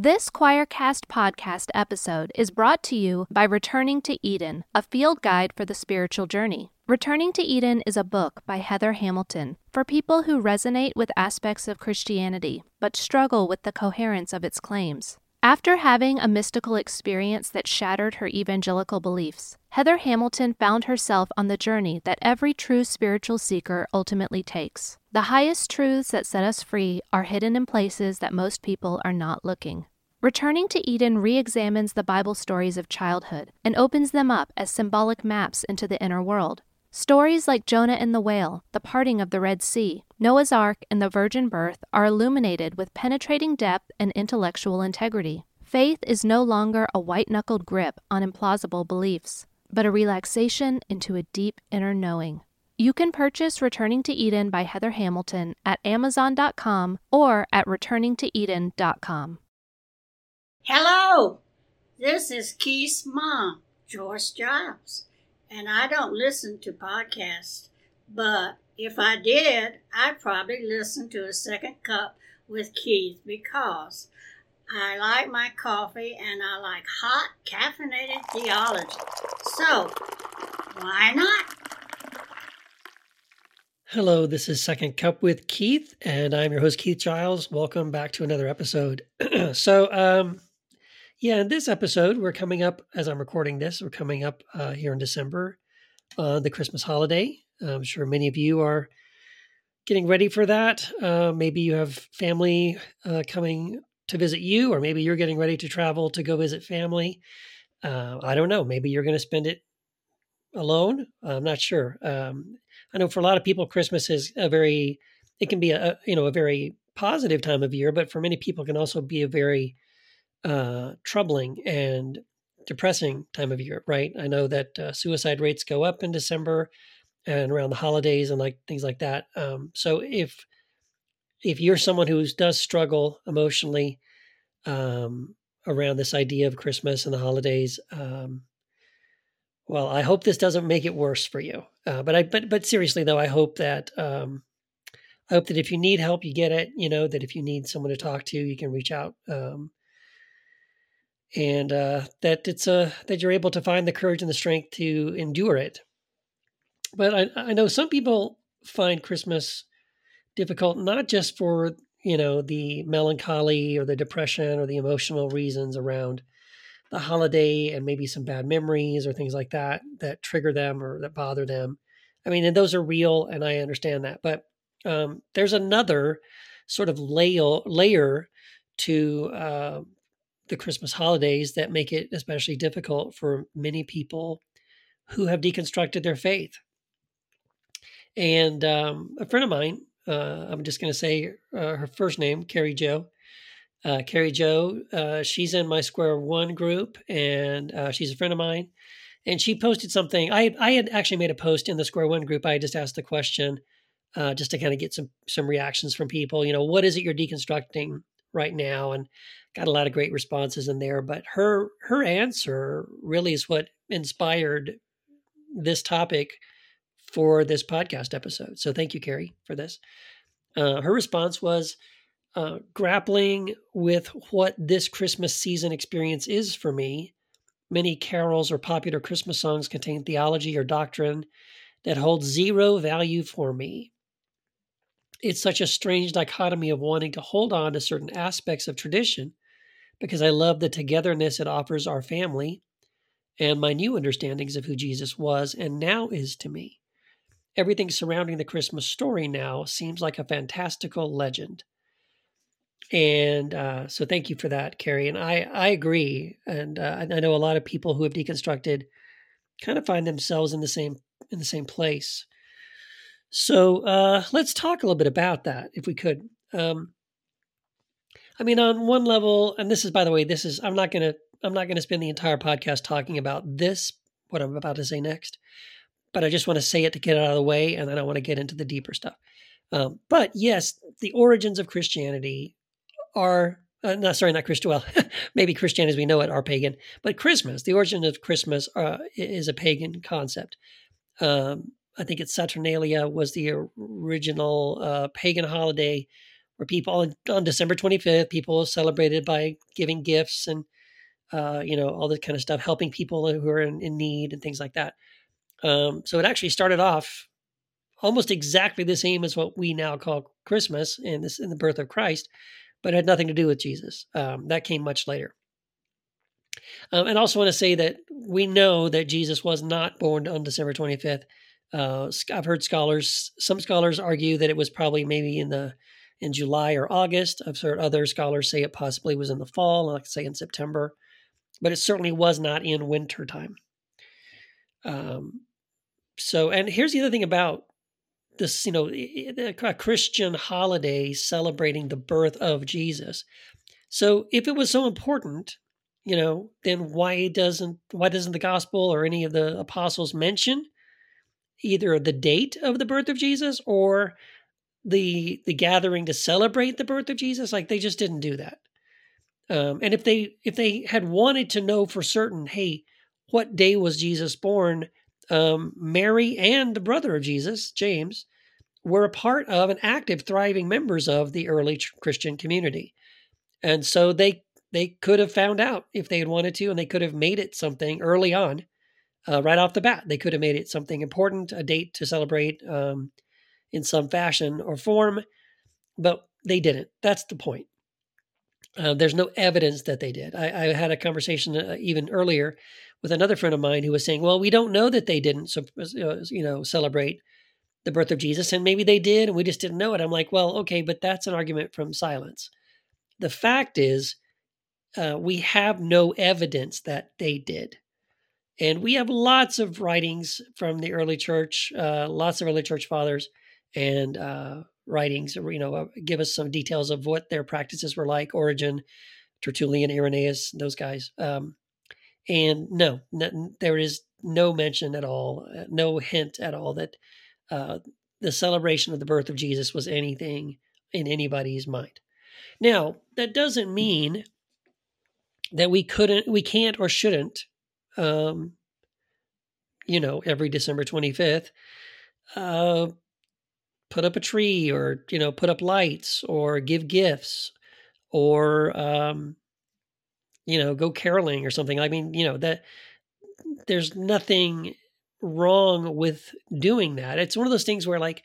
This Quoircast podcast episode is brought to you by Returning to Eden, a field guide for the spiritual journey. Returning to Eden is a book by Heather Hamilton for people who resonate with aspects of Christianity but struggle with the coherence of its claims. After having a mystical experience that shattered her evangelical beliefs, Heather Hamilton found herself on the journey that every true spiritual seeker ultimately takes. The highest truths that set us free are hidden in places that most people are not looking. Returning to Eden re examines the Bible stories of childhood and opens them up as symbolic maps into the inner world. Stories like Jonah and the whale, the parting of the Red Sea, Noah's Ark, and the virgin birth are illuminated with penetrating depth and intellectual integrity. Faith is no longer a white knuckled grip on implausible beliefs, but a relaxation into a deep inner knowing. You can purchase Returning to Eden by Heather Hamilton at Amazon.com or at returningtoeden.com. Hello, this is Keith's mom, Joyce Giles and I don't listen to podcasts, but if I did, I'd probably listen to a second cup with Keith because I like my coffee and I like hot caffeinated theology. So, why not? Hello, this is Second Cup with Keith, and I'm your host, Keith Giles. Welcome back to another episode. so, um, yeah, in this episode, we're coming up as I'm recording this. We're coming up uh, here in December, uh, the Christmas holiday. I'm sure many of you are getting ready for that. Uh, maybe you have family uh, coming to visit you, or maybe you're getting ready to travel to go visit family. Uh, I don't know. Maybe you're going to spend it alone. I'm not sure. Um, I know for a lot of people, Christmas is a very it can be a you know a very positive time of year, but for many people, can also be a very uh, troubling and depressing time of year, right? I know that uh, suicide rates go up in December and around the holidays and like things like that. Um, so if if you're someone who does struggle emotionally um, around this idea of Christmas and the holidays, um, well, I hope this doesn't make it worse for you. Uh, but I but but seriously though, I hope that um, I hope that if you need help, you get it. You know that if you need someone to talk to, you can reach out. Um, and uh, that it's a uh, that you're able to find the courage and the strength to endure it. But I, I know some people find Christmas difficult not just for you know the melancholy or the depression or the emotional reasons around the holiday and maybe some bad memories or things like that that trigger them or that bother them. I mean, and those are real, and I understand that. But um, there's another sort of layer layer to uh, the Christmas holidays that make it especially difficult for many people who have deconstructed their faith. And um, a friend of mine, uh, I'm just going to say uh, her first name, Carrie Joe. Uh, Carrie Joe, uh, she's in my Square One group, and uh, she's a friend of mine. And she posted something. I I had actually made a post in the Square One group. I just asked the question, uh, just to kind of get some some reactions from people. You know, what is it you're deconstructing right now? And got a lot of great responses in there. But her her answer really is what inspired this topic for this podcast episode. So thank you, Carrie, for this. Uh, her response was uh, grappling with what this Christmas season experience is for me. Many carols or popular Christmas songs contain theology or doctrine that holds zero value for me. It's such a strange dichotomy of wanting to hold on to certain aspects of tradition because I love the togetherness it offers our family and my new understandings of who Jesus was and now is to me. Everything surrounding the Christmas story now seems like a fantastical legend. And uh, so, thank you for that, Carrie. And I, I agree. And uh, I know a lot of people who have deconstructed kind of find themselves in the same in the same place. So uh, let's talk a little bit about that, if we could. Um, I mean, on one level, and this is, by the way, this is, I'm not to, I'm not to spend the entire podcast talking about this, what I'm about to say next, but I just want to say it to get it out of the way, and then I want to get into the deeper stuff. Um, but yes, the origins of Christianity are, uh, no, sorry, not Christian. Well, maybe Christianity as we know it are pagan, but Christmas, the origin of Christmas uh, is a pagan concept. Um, I think it's Saturnalia was the original uh, pagan holiday where people on, on December 25th, people celebrated by giving gifts and uh, you know all this kind of stuff, helping people who are in, in need and things like that. Um, so it actually started off almost exactly the same as what we now call Christmas and this in the birth of Christ, but it had nothing to do with Jesus. Um, that came much later. Um, and also want to say that we know that Jesus was not born on December 25th. Uh, I've heard scholars, some scholars argue that it was probably maybe in the in July or August. I've heard other scholars say it possibly was in the fall, like say in September, but it certainly was not in winter time. Um, so, and here's the other thing about this, you know, a Christian holiday celebrating the birth of Jesus. So, if it was so important, you know, then why doesn't why doesn't the gospel or any of the apostles mention either the date of the birth of Jesus or the the gathering to celebrate the birth of Jesus? Like they just didn't do that. Um, and if they if they had wanted to know for certain, hey, what day was Jesus born? Um, Mary and the brother of Jesus, James, were a part of and active, thriving members of the early Christian community, and so they they could have found out if they had wanted to, and they could have made it something early on, uh, right off the bat. They could have made it something important, a date to celebrate um, in some fashion or form, but they didn't. That's the point. Uh, there's no evidence that they did. I, I had a conversation uh, even earlier with another friend of mine who was saying, "Well, we don't know that they didn't, uh, you know, celebrate the birth of Jesus, and maybe they did, and we just didn't know it." I'm like, "Well, okay, but that's an argument from silence. The fact is, uh, we have no evidence that they did. And we have lots of writings from the early church, uh, lots of early church fathers, and uh, writings, you know, uh, give us some details of what their practices were like Origen, Tertullian, Irenaeus, those guys. Um, and no, no, there is no mention at all, uh, no hint at all that uh, the celebration of the birth of Jesus was anything in anybody's mind. Now, that doesn't mean that we couldn't, we can't, or shouldn't, um, you know, every December 25th, uh, put up a tree or, you know, put up lights or give gifts or, um, you know, go caroling or something. I mean, you know, that there's nothing wrong with doing that. It's one of those things where like,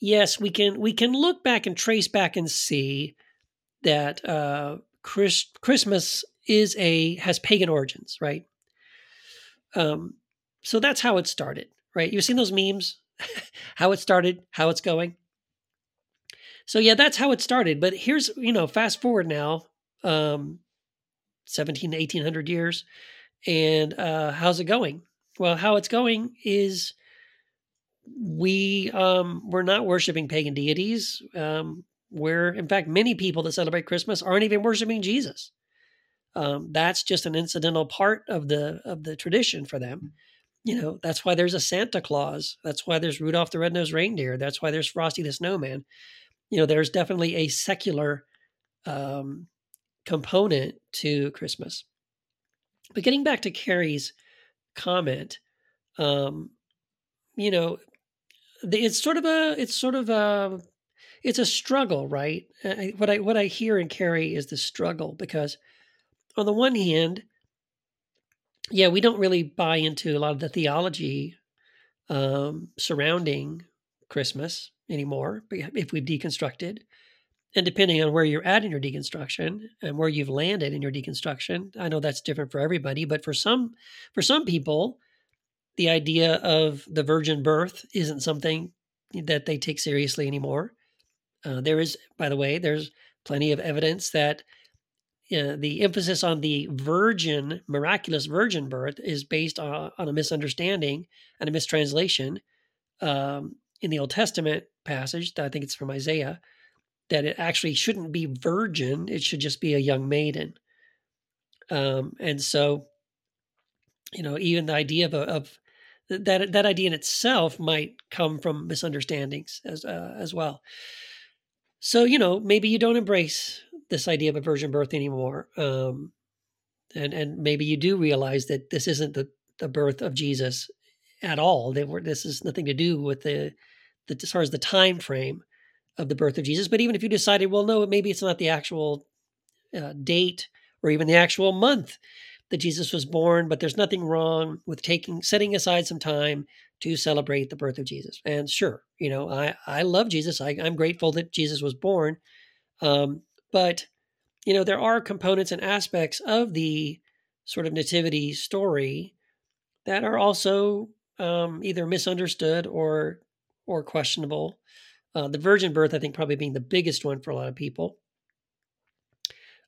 yes, we can, we can look back and trace back and see that, uh, Chris, Christmas is a has pagan origins, right? Um, so that's how it started, right? You've seen those memes, how it started, how it's going. So yeah, that's how it started. But here's you know, fast forward now, um, 17 to 1800 years, and uh, how's it going? Well, how it's going is we um, we're not worshiping pagan deities. Um, where in fact many people that celebrate Christmas aren't even worshiping Jesus. Um, that's just an incidental part of the of the tradition for them. You know, that's why there's a Santa Claus. That's why there's Rudolph the Red-Nosed Reindeer. That's why there's Frosty the Snowman. You know, there's definitely a secular um, component to Christmas. But getting back to Carrie's comment, um, you know, it's sort of a it's sort of a it's a struggle, right? I, what I what I hear in Carrie is the struggle because on the one hand, yeah, we don't really buy into a lot of the theology um, surrounding Christmas anymore if we've deconstructed. And depending on where you're at in your deconstruction and where you've landed in your deconstruction, I know that's different for everybody, but for some for some people, the idea of the virgin birth isn't something that they take seriously anymore. Uh, there is, by the way, there's plenty of evidence that the emphasis on the virgin, miraculous virgin birth is based on, on a misunderstanding and a mistranslation um, in the Old Testament passage. I think it's from Isaiah that it actually shouldn't be virgin; it should just be a young maiden. Um, and so, you know, even the idea of, of that that idea in itself might come from misunderstandings as uh, as well. So, you know, maybe you don't embrace this idea of a virgin birth anymore. Um, and, and maybe you do realize that this isn't the, the birth of Jesus at all. They were, this is nothing to do with the, the, as far as the time frame. Of the birth of Jesus. But even if you decided, well, no, maybe it's not the actual uh, date or even the actual month that Jesus was born, but there's nothing wrong with taking setting aside some time to celebrate the birth of Jesus. And sure, you know, I I love Jesus. I, I'm grateful that Jesus was born. Um, but you know, there are components and aspects of the sort of nativity story that are also um, either misunderstood or or questionable. Uh, the virgin birth, I think, probably being the biggest one for a lot of people,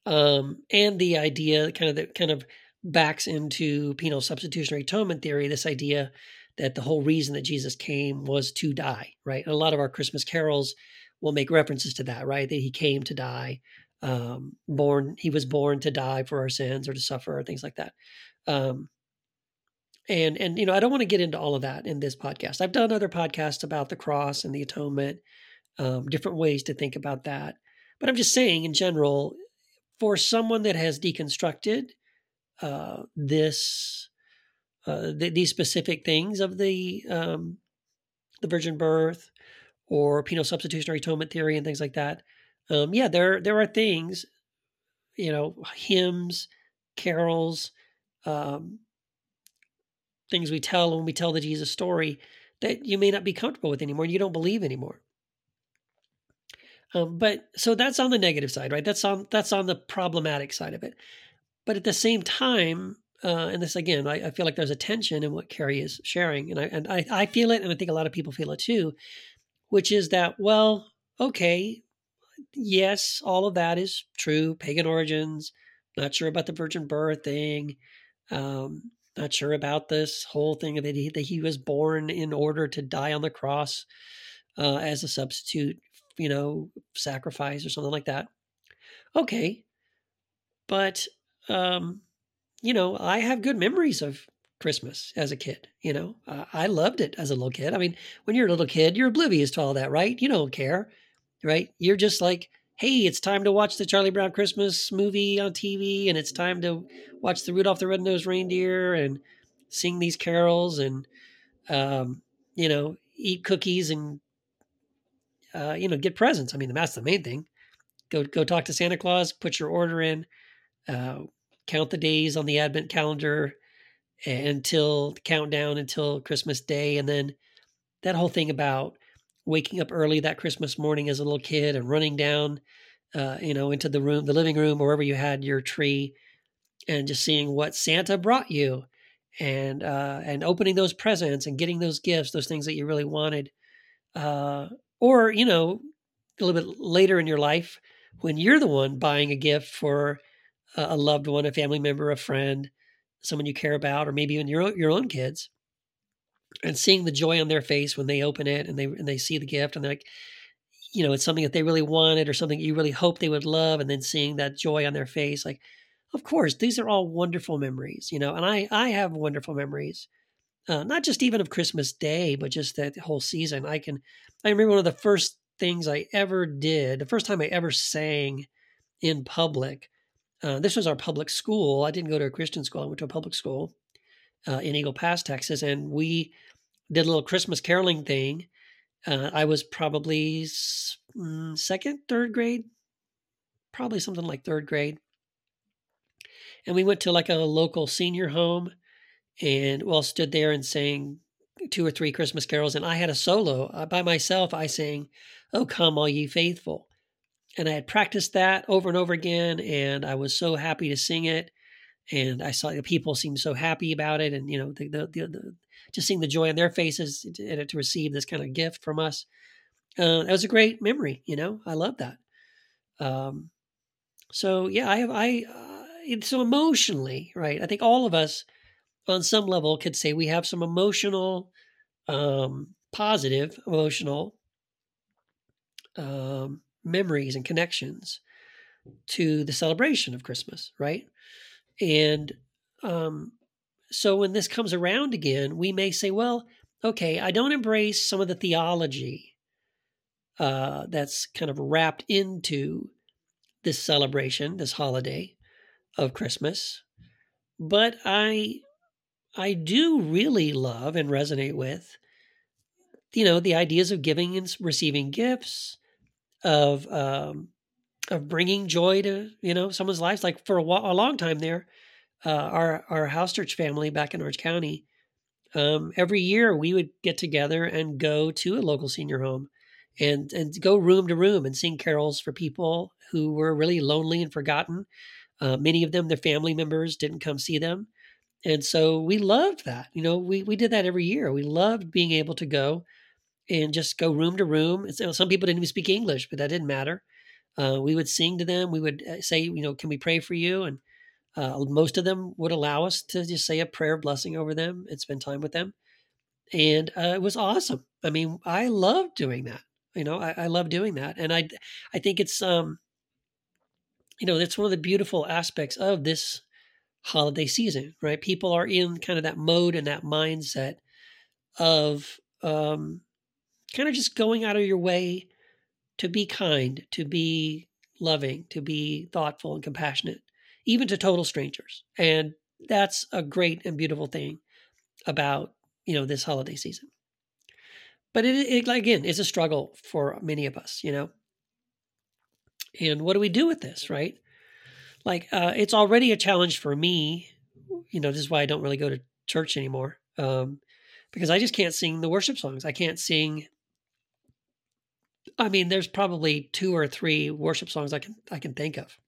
um, and the idea kind of that kind of backs into penal substitutionary atonement theory. This idea that the whole reason that Jesus came was to die, right? And a lot of our Christmas carols will make references to that, right? That he came to die, um, born, he was born to die for our sins or to suffer or things like that. Um, and and you know, I don't want to get into all of that in this podcast. I've done other podcasts about the cross and the atonement, um, different ways to think about that. But I'm just saying, in general, for someone that has deconstructed uh, this uh, th- these specific things of the um, the virgin birth or penal substitutionary atonement theory and things like that. Um, yeah, there there are things, you know, hymns, carols, um, things we tell when we tell the Jesus story that you may not be comfortable with anymore, and you don't believe anymore. Um, but so that's on the negative side, right? That's on that's on the problematic side of it. But at the same time, uh, and this again, I, I, feel like there's a tension in what Carrie is sharing, and I and I, I feel it, and I think a lot of people feel it too, which is that well, okay, yes, all of that is true. Pagan origins, not sure about the virgin birth thing, um, not sure about this whole thing that he that he was born in order to die on the cross uh, as a substitute, you know, sacrifice or something like that. Okay, but um, you know, I have good memories of Christmas as a kid. You know, uh, I loved it as a little kid. I mean, when you're a little kid, you're oblivious to all that, right? You don't care, right? You're just like, hey, it's time to watch the Charlie Brown Christmas movie on TV, and it's time to watch the Rudolph the Red-Nosed Reindeer and sing these carols and, um, you know, eat cookies and, uh, you know, get presents. I mean, that's the main thing. Go go talk to Santa Claus, put your order in. Uh, count the days on the advent calendar until the countdown until Christmas Day. And then that whole thing about waking up early that Christmas morning as a little kid and running down, uh, you know, into the room, the living room, wherever you had your tree, and just seeing what Santa brought you, and uh, and opening those presents and getting those gifts, those things that you really wanted, uh, or you know, a little bit later in your life when you're the one buying a gift for a loved one, a family member, a friend, someone you care about, or maybe even your own, your own kids, and seeing the joy on their face when they open it and they and they see the gift and they're like, you know, it's something that they really wanted or something you really hope they would love, and then seeing that joy on their face, like, of course, these are all wonderful memories, you know, and I I have wonderful memories. Uh, not just even of Christmas Day, but just that whole season. I can, I remember one of the first things I ever did, the first time I ever sang in public uh, this was our public school. I didn't go to a Christian school. I went to a public school uh, in Eagle Pass, Texas, and we did a little Christmas caroling thing. Uh, I was probably mm, second, third grade, probably something like third grade. And we went to like a local senior home and well stood there and sang two or three Christmas carols. And I had a solo uh, by myself. I sang, "Oh come, all ye faithful," and I had practiced that over and over again, and I was so happy to sing it. And I saw the people seemed so happy about it, and you know, the the, the, the just seeing the joy on their faces to, to receive this kind of gift from us. Uh, that was a great memory. You know, I love that. Um, so yeah, I have I uh, so emotionally, right? I think all of us, on some level, could say we have some emotional, um, positive emotional um, memories and connections to the celebration of Christmas, right? And um, so when this comes around again, we may say, well, okay, I don't embrace some of the theology uh, that's kind of wrapped into this celebration, this holiday of Christmas, but I I do really love and resonate with, you know, the ideas of giving and receiving gifts, of um, of bringing joy to you know someone's lives. Like for a, a long time there, uh, our our house church family back in Orange County, um, every year we would get together and go to a local senior home, and and go room to room and sing carols for people who were really lonely and forgotten. Uh, many of them, their family members didn't come see them, and so we loved that. You know, we we did that every year. We loved being able to go and just go room to room. Some people didn't even speak English, but that didn't matter. Uh, we would sing to them. We would uh, say, you know, can we pray for you? And uh, most of them would allow us to just say a prayer blessing over them and spend time with them. And uh, it was awesome. I mean, I love doing that. You know, I, I love doing that, and I, I think it's, um, you know, that's one of the beautiful aspects of this holiday season, right? People are in kind of that mode and that mindset of um, kind of just going out of your way to be kind, to be loving, to be thoughtful and compassionate, even to total strangers. And that's a great and beautiful thing about, you know, this holiday season. But it, it again, is a struggle for many of us, you know. And what do we do with this, right? Like, uh, it's already a challenge for me. You know, this is why I don't really go to church anymore. Um, because I just can't sing the worship songs. I can't sing I mean, there's probably two or three worship songs I can I can think of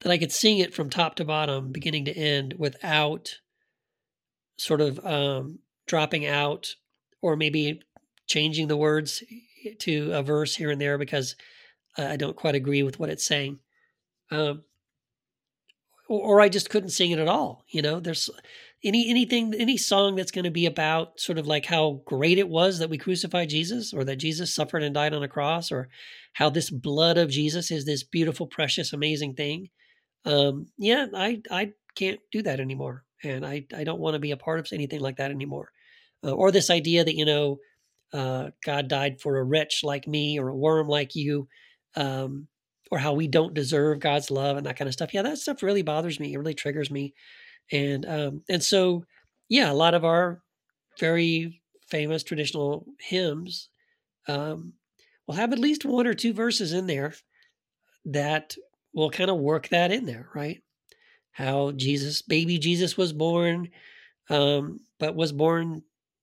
that I could sing it from top to bottom, beginning to end, without sort of um, dropping out or maybe changing the words to a verse here and there because I don't quite agree with what it's saying. Um, or, or I just couldn't sing it at all. You know, there's any anything any song that's going to be about sort of like how great it was that we crucified Jesus or that Jesus suffered and died on a cross or how this blood of Jesus is this beautiful precious amazing thing um yeah I I can't do that anymore. And I I don't want to be a part of anything like that anymore. Uh, or this idea that you know uh God died for a wretch like me or a worm like you um or how we don't deserve God's love and that kind of stuff. Yeah that stuff really bothers me. It really triggers me and um, and so yeah, a lot of our very famous traditional hymns um, will have at least one or two verses in there that will kind of work that in there, right? How Jesus, baby Jesus, was born, um, but was born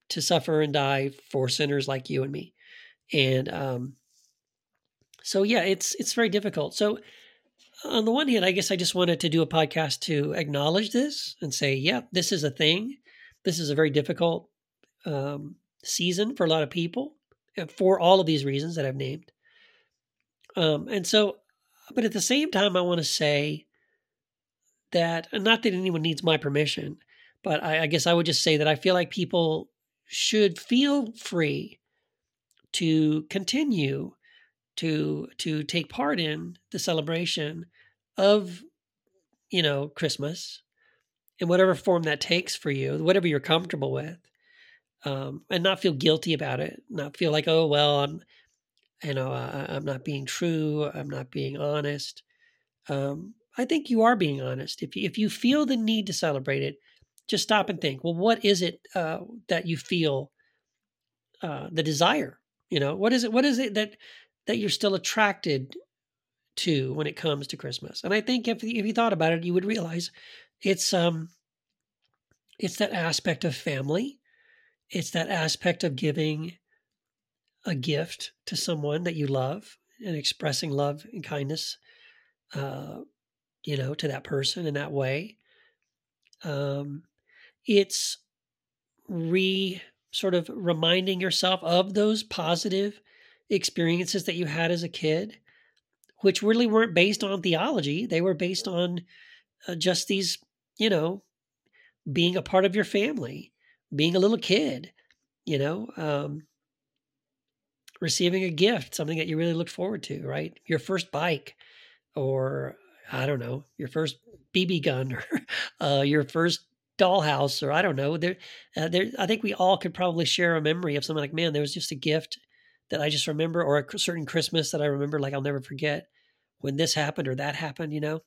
to suffer and die for sinners like you and me, and um, so yeah, it's it's very difficult. So on the one hand, I guess I just wanted to do a podcast to acknowledge this and say, yeah, this is a thing. This is a very difficult um, season for a lot of people uh, for all of these reasons that I've named. Um, and so, but at the same time, I want to say that, not that anyone needs my permission, but I, I guess I would just say that I feel like people should feel free to continue to to take part in the celebration of you know Christmas in whatever form that takes for you, whatever you're comfortable with, um, and not feel guilty about it. Not feel like oh well I'm you know I, am not being true. I'm not being honest. Um, I think you are being honest. If you, if you feel the need to celebrate it, just stop and think. Well, what is it uh, that you feel uh, the desire? You know, what is it? What is it that that you're still attracted to when it comes to Christmas. And I think if if you thought about it, you would realize it's um it's that aspect of family. It's that aspect of giving a gift to someone that you love and expressing love and kindness uh you know to that person in that way. Um it's re sort of reminding yourself of those positive experiences that you had as a kid, which really weren't based on theology. They were based on uh, just these, you know, being a part of your family, being a little kid, you know, um, receiving a gift, something that you really looked forward to, right? Your first bike, or I don't know, your first BB gun, or uh, your first dollhouse, or I don't know. There, uh, there. I think we all could probably share a memory of something like, man, there was just a gift that I just remember, or a certain Christmas that I remember, like I'll never forget when this happened or that happened, you know?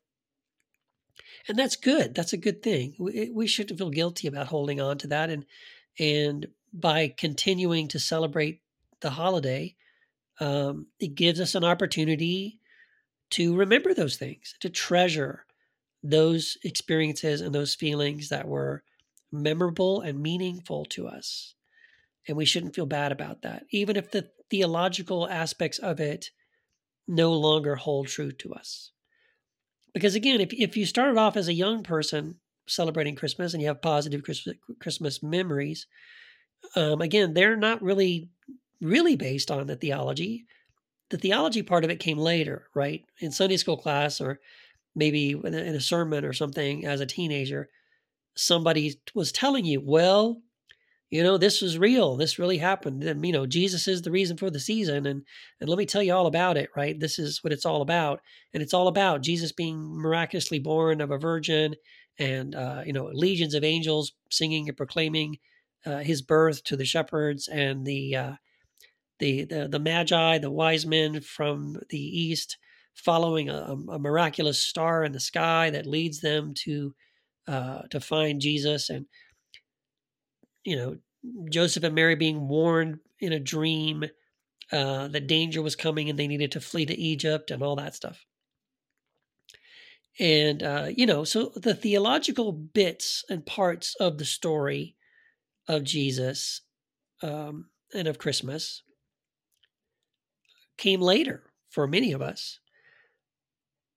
And that's good. That's a good thing. We, we shouldn't feel guilty about holding on to that. And, and by continuing to celebrate the holiday, um, it gives us an opportunity to remember those things, to treasure those experiences and those feelings that were memorable and meaningful to us. And we shouldn't feel bad about that, even if the theological aspects of it no longer hold true to us. Because again, if, if you started off as a young person celebrating Christmas and you have positive Christmas, Christmas memories, um, again, they're not really really based on the theology. The theology part of it came later, right? In Sunday school class or maybe in a sermon or something as a teenager, somebody was telling you, well, you know, this was real. This really happened. And, you know, Jesus is the reason for the season. And, and let me tell you all about it, right? This is what it's all about. And it's all about Jesus being miraculously born of a virgin and, uh, you know, legions of angels singing and proclaiming uh, his birth to the shepherds and the, uh, the, the, the magi, the wise men from the east, following a, a miraculous star in the sky that leads them to uh, to find Jesus, and you know Joseph and Mary being warned in a dream uh, that danger was coming and they needed to flee to Egypt and all that stuff. And uh, you know, so the theological bits and parts of the story of Jesus um, and of Christmas came later for many of us.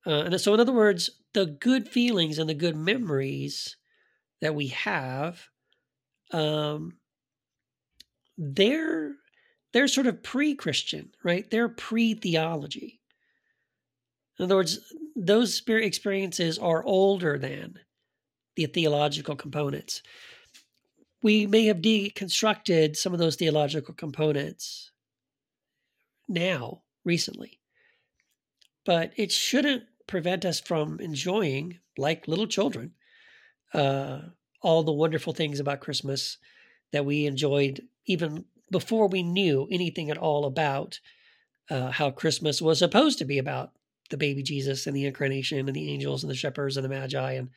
Uh, and so, in other words, the good feelings and the good memories that we have, um, they're they're sort of pre-Christian, right? They're pre-theology. In other words, those spirit experiences are older than the theological components. We may have deconstructed some of those theological components now, recently. But it shouldn't prevent us from enjoying, like little children, uh, all the wonderful things about Christmas that we enjoyed even before we knew anything at all about uh, how Christmas was supposed to be about the baby Jesus and the incarnation and the angels and the shepherds and the magi and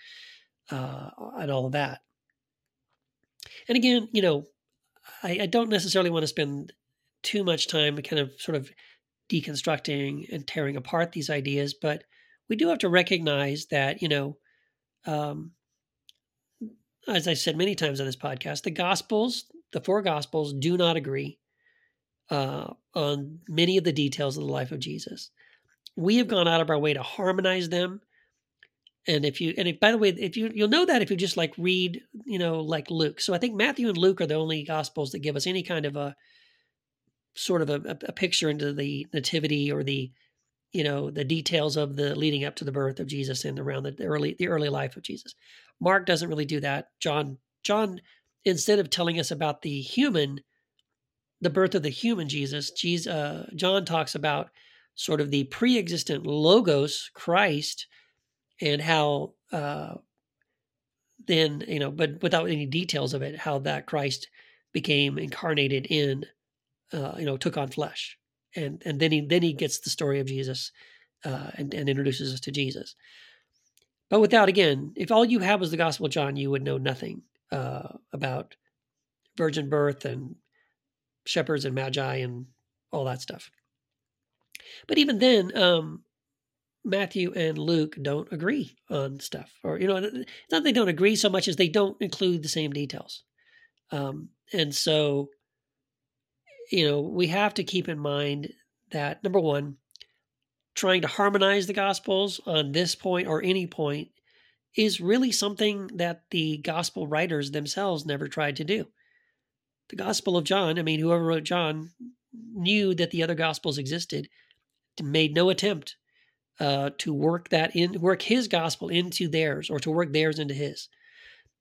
uh, and all of that. And again, you know, I, I don't necessarily want to spend too much time kind of sort of deconstructing and tearing apart these ideas, but we do have to recognize that, you know, um, as I said many times on this podcast, the Gospels, the four Gospels, do not agree uh, on many of the details of the life of Jesus. We have gone out of our way to harmonize them. And if you, and if, by the way, if you, you'll know that if you just like read, you know, like Luke. So I think Matthew and Luke are the only Gospels that give us any kind of a, sort of a, a picture into the nativity or the you know the details of the leading up to the birth of Jesus and around the early the early life of Jesus. Mark doesn't really do that. John John instead of telling us about the human the birth of the human Jesus, Jesus uh, John talks about sort of the pre-existent logos Christ and how uh, then you know but without any details of it how that Christ became incarnated in uh, you know, took on flesh, and and then he then he gets the story of Jesus, uh, and and introduces us to Jesus. But without again, if all you have was the Gospel of John, you would know nothing uh, about virgin birth and shepherds and magi and all that stuff. But even then, um, Matthew and Luke don't agree on stuff, or you know, not they don't agree so much as they don't include the same details. Um, and so you know, we have to keep in mind that number one, trying to harmonize the gospels on this point or any point is really something that the gospel writers themselves never tried to do. The Gospel of John, I mean, whoever wrote John knew that the other gospels existed, made no attempt uh, to work that in, work his gospel into theirs or to work theirs into his.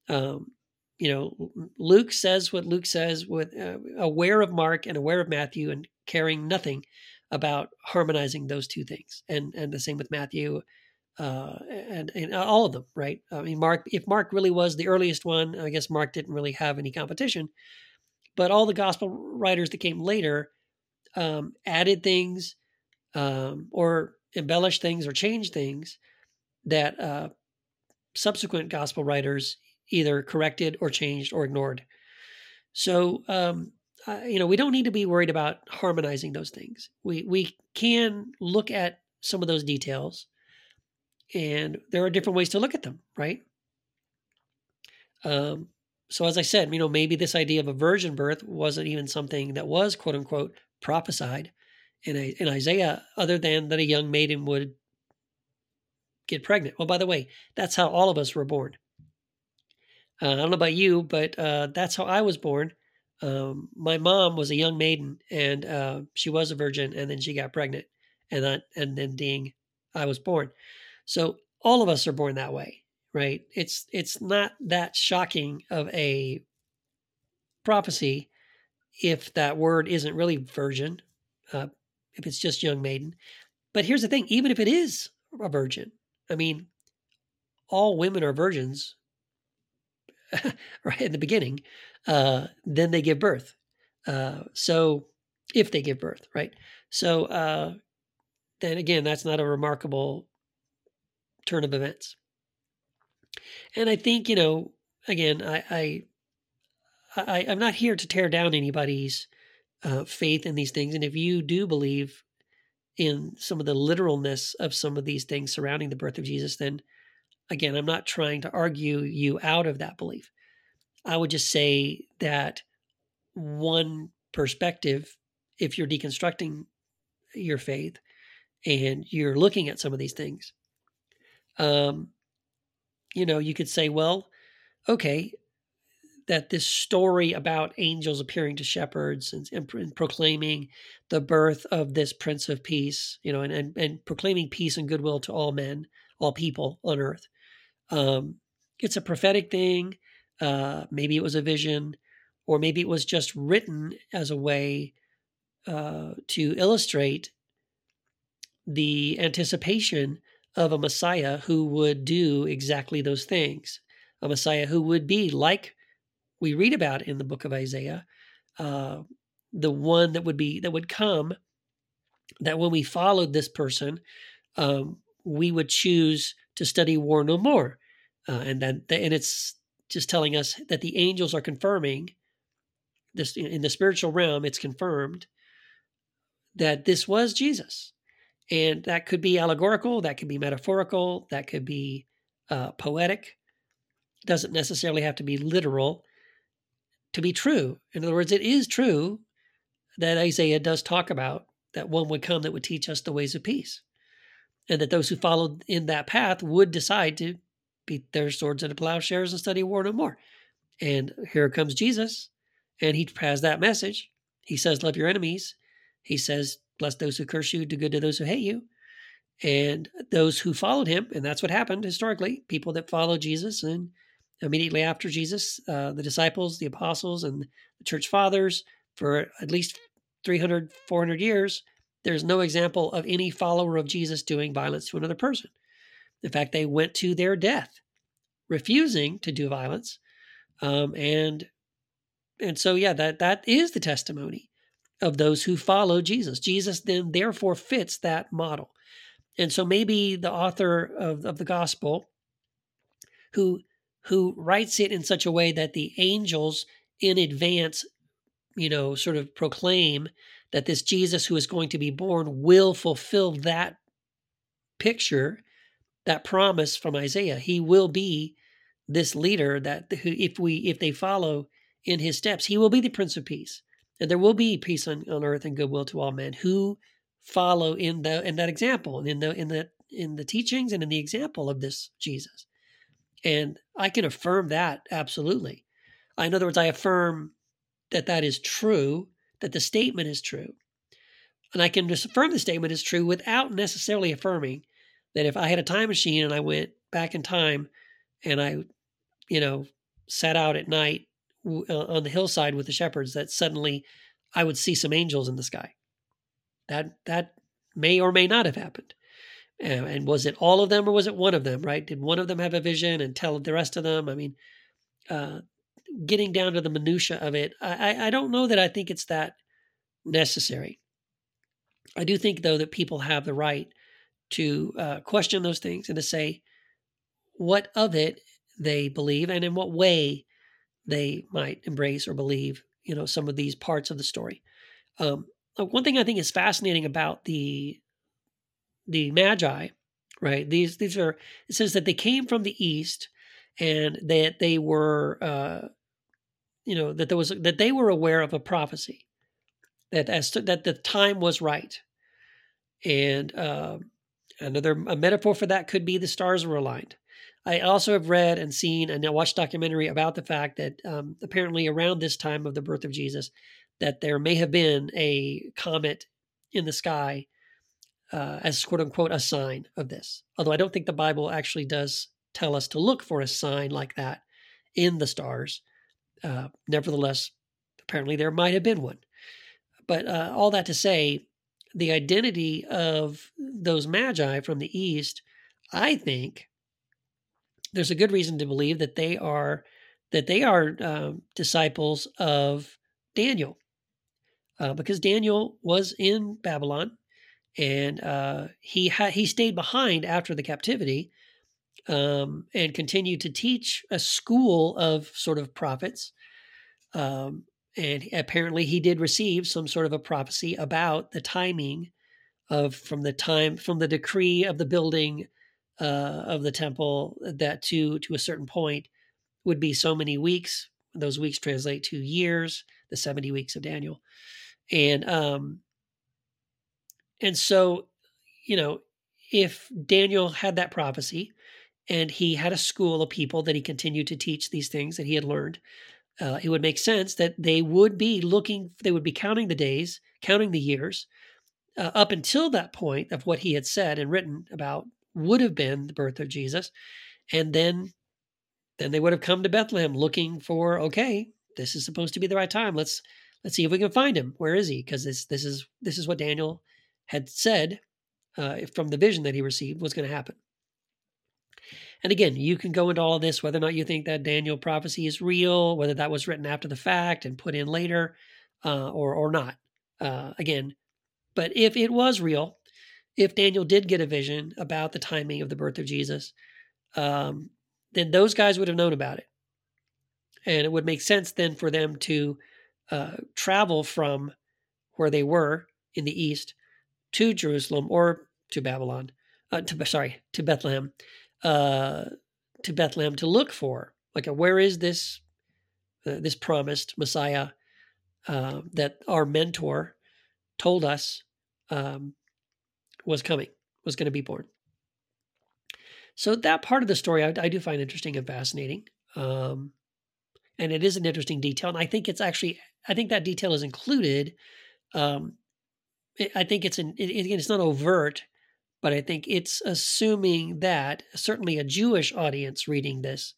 Um, you know, Luke says what Luke says, with uh, aware of Mark and aware of Matthew, and caring nothing about harmonizing those two things. And and the same with Matthew, uh, and and all of them, right? I mean, Mark. If Mark really was the earliest one, I guess Mark didn't really have any competition. But all the gospel writers that came later um, added things, um, or embellished things, or changed things that uh, subsequent gospel writers either corrected or changed or ignored. So um, uh, you know, we don't need to be worried about harmonizing those things. We we can look at some of those details, and there are different ways to look at them, right? Um, so as I said, you know, maybe this idea of a virgin birth wasn't even something that was quote unquote prophesied in a, in Isaiah, other than that a young maiden would get pregnant. Well, by the way, that's how all of us were born. Uh, I don't know about you, but uh, that's how I was born. Um, my mom was a young maiden, and uh, she was a virgin, and then she got pregnant, and that, and then ding, I was born. So all of us are born that way, right? It's it's not that shocking of a prophecy if that word isn't really virgin, uh, if it's just young maiden. But here's the thing: even if it is a virgin, I mean, all women are virgins right in the beginning, uh, then they give birth. Uh, so if they give birth, right? So uh, then again, that's not a remarkable turn of events. And I think you know, again, I, I, I am not here to tear down anybody's uh, faith in these things. And if you do believe in some of the literalness of some of these things surrounding the birth of Jesus, then again, I'm not trying to argue you out of that belief. I would just say that one perspective, if you're deconstructing your faith and you're looking at some of these things, um, you know, you could say, well, okay, that this story about angels appearing to shepherds and, and, and, proclaiming the birth of this Prince of Peace, you know, and, and, and proclaiming peace and goodwill to all men, all people on earth. Um, it's a prophetic thing. Uh, maybe it was a vision, or maybe it was just written as a way uh, to illustrate the anticipation of a Messiah who would do exactly those things. A Messiah who would be like we read about in the book of Isaiah, uh, the one that would be that would come. That when we followed this person, um, we would choose to study war no more, uh, and then and it's just telling us that the angels are confirming this in the spiritual realm. It's confirmed that this was Jesus, and that could be allegorical, that could be metaphorical, that could be uh, poetic. It doesn't necessarily have to be literal to be true. In other words, it is true that Isaiah does talk about that one would come that would teach us the ways of peace, and that those who followed in that path would decide to beat their swords into plowshares and study war no more. And here comes Jesus, and he has that message. He says, Love your enemies. He says, Bless those who curse you, do good to those who hate you. And those who followed him, and that's what happened historically, people that followed Jesus and immediately after Jesus, uh, the disciples, the apostles, and the church fathers for at least 300, 400 years, there's no example of any follower of Jesus doing violence to another person. In fact, they went to their death, refusing to do violence. Um, and and so yeah, that that is the testimony of those who follow Jesus. Jesus then therefore fits that model. And so maybe the author of, of the gospel who who writes it in such a way that the angels in advance, you know, sort of proclaim that this Jesus who is going to be born will fulfill that picture, that promise from Isaiah. He will be this leader that if we if they follow in his steps, he will be the Prince of Peace. And there will be peace on, on earth and goodwill to all men who follow in the in that example and in the in the in the teachings and in the example of this Jesus. And I can affirm that absolutely. In other words, I affirm that that is true, that the statement is true. And I can just affirm the statement is true without necessarily affirming that if I had a time machine and I went back in time and I, you know, sat out at night uh, on the hillside with the shepherds, that suddenly I would see some angels in the sky. That that may or may not have happened. And was it all of them or was it one of them, right? Did one of them have a vision and tell the rest of them? I mean, uh, getting down to the minutia of it, I, I don't know that I think it's that necessary. I do think, though, that people have the right to uh, question those things and to say what of it they believe and in what way they might embrace or believe you know some of these parts of the story. Um, uh, one thing I think is fascinating about the the Magi, right? These these are it says that they came from the east and that they were uh, you know that there was that they were aware of a prophecy that as to, that the time was right. And uh, another a metaphor for that could be the stars were aligned. I also have read and seen and watched documentary about the fact that um, apparently around this time of the birth of jesus that there may have been a comet in the sky uh, as quote unquote a sign of this. Although i don't think the bible actually does tell us to look for a sign like that in the stars uh, nevertheless, apparently there might have been one. But uh, all that to say, the identity of those magi from the east, I think there's a good reason to believe that they are that they are uh, disciples of Daniel, uh, because Daniel was in Babylon, and uh, he ha- he stayed behind after the captivity, um, and continued to teach a school of sort of prophets. Um, and apparently, he did receive some sort of a prophecy about the timing of from the time from the decree of the building uh, of the temple that to to a certain point would be so many weeks. Those weeks translate to years, the seventy weeks of Daniel, and um, and so you know if Daniel had that prophecy and he had a school of people that he continued to teach these things that he had learned. Uh, it would make sense that they would be looking, they would be counting the days, counting the years uh, up until that point of what he had said and written about would have been the birth of Jesus. And then, then they would have come to Bethlehem looking for, okay, this is supposed to be the right time. Let's, let's see if we can find him. Where is he? Because this, this is, this is what Daniel had said uh, from the vision that he received was going to happen. And again, you can go into all of this, whether or not you think that Daniel prophecy is real, whether that was written after the fact and put in later, uh, or or not. Uh, again, but if it was real, if Daniel did get a vision about the timing of the birth of Jesus, um, then those guys would have known about it, and it would make sense then for them to uh, travel from where they were in the east to Jerusalem or to Babylon, uh, to sorry to Bethlehem, uh, to Bethlehem to look for. Like, where is this uh, this promised Messiah uh, that our mentor told us um, was coming, was going to be born? So that part of the story I, I do find interesting and fascinating, um, and it is an interesting detail. And I think it's actually I think that detail is included. Um, I think it's an it, it's not overt, but I think it's assuming that certainly a Jewish audience reading this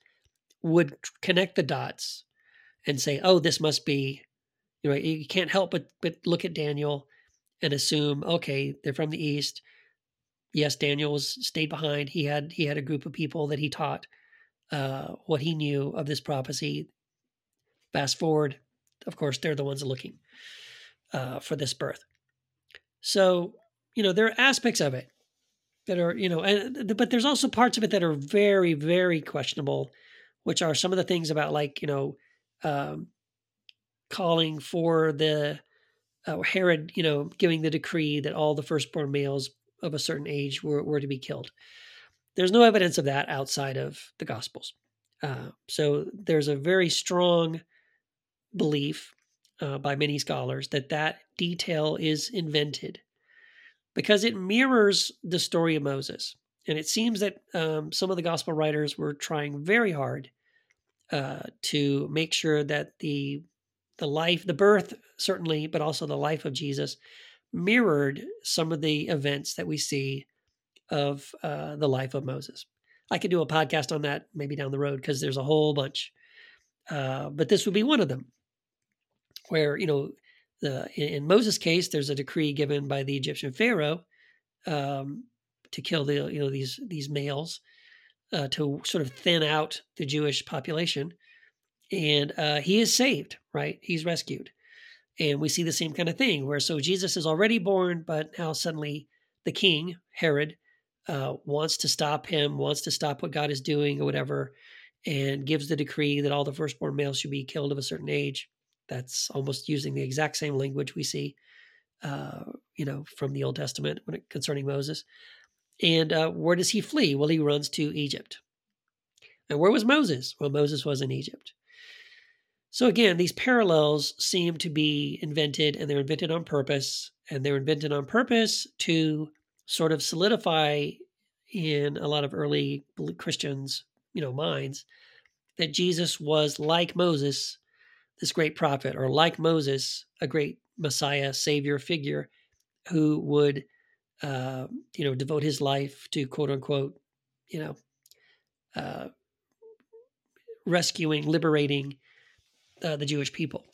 would connect the dots and say, "Oh, this must be," you know, you can't help but but look at Daniel and assume, okay, they're from the east. Yes, Daniel was stayed behind. He had he had a group of people that he taught uh, what he knew of this prophecy. Fast forward, of course, they're the ones looking uh, for this birth. So, you know, there are aspects of it that are you know and but there's also parts of it that are very very questionable which are some of the things about like you know um, calling for the uh, herod you know giving the decree that all the firstborn males of a certain age were, were to be killed. There's no evidence of that outside of the gospels. Uh, so there's a very strong belief uh, by many scholars that that detail is invented because it mirrors the story of Moses. And it seems that um, some of the gospel writers were trying very hard uh, to make sure that the the life, the birth certainly, but also the life of Jesus mirrored some of the events that we see of uh, the life of Moses. I could do a podcast on that maybe down the road because there's a whole bunch, uh, but this would be one of them, where you know the in Moses' case, there's a decree given by the Egyptian Pharaoh um, to kill the you know these these males uh, to sort of thin out the Jewish population, and uh, he is saved. Right, he's rescued, and we see the same kind of thing where so Jesus is already born, but now suddenly the king Herod uh, wants to stop him, wants to stop what God is doing or whatever, and gives the decree that all the firstborn males should be killed of a certain age That's almost using the exact same language we see, uh, you know, from the Old Testament when it, concerning Moses. And uh, where does he flee? Well, he runs to Egypt. And where was Moses? Well, Moses was in Egypt. So again, these parallels seem to be invented, and they're invented on purpose, and they're invented on purpose to sort of solidify in a lot of early Christians, you know, minds that Jesus was like Moses, this great prophet, or like Moses, a great Messiah, Savior figure who would, uh, you know, devote his life to quote unquote, you know, uh, rescuing, liberating uh, the Jewish people.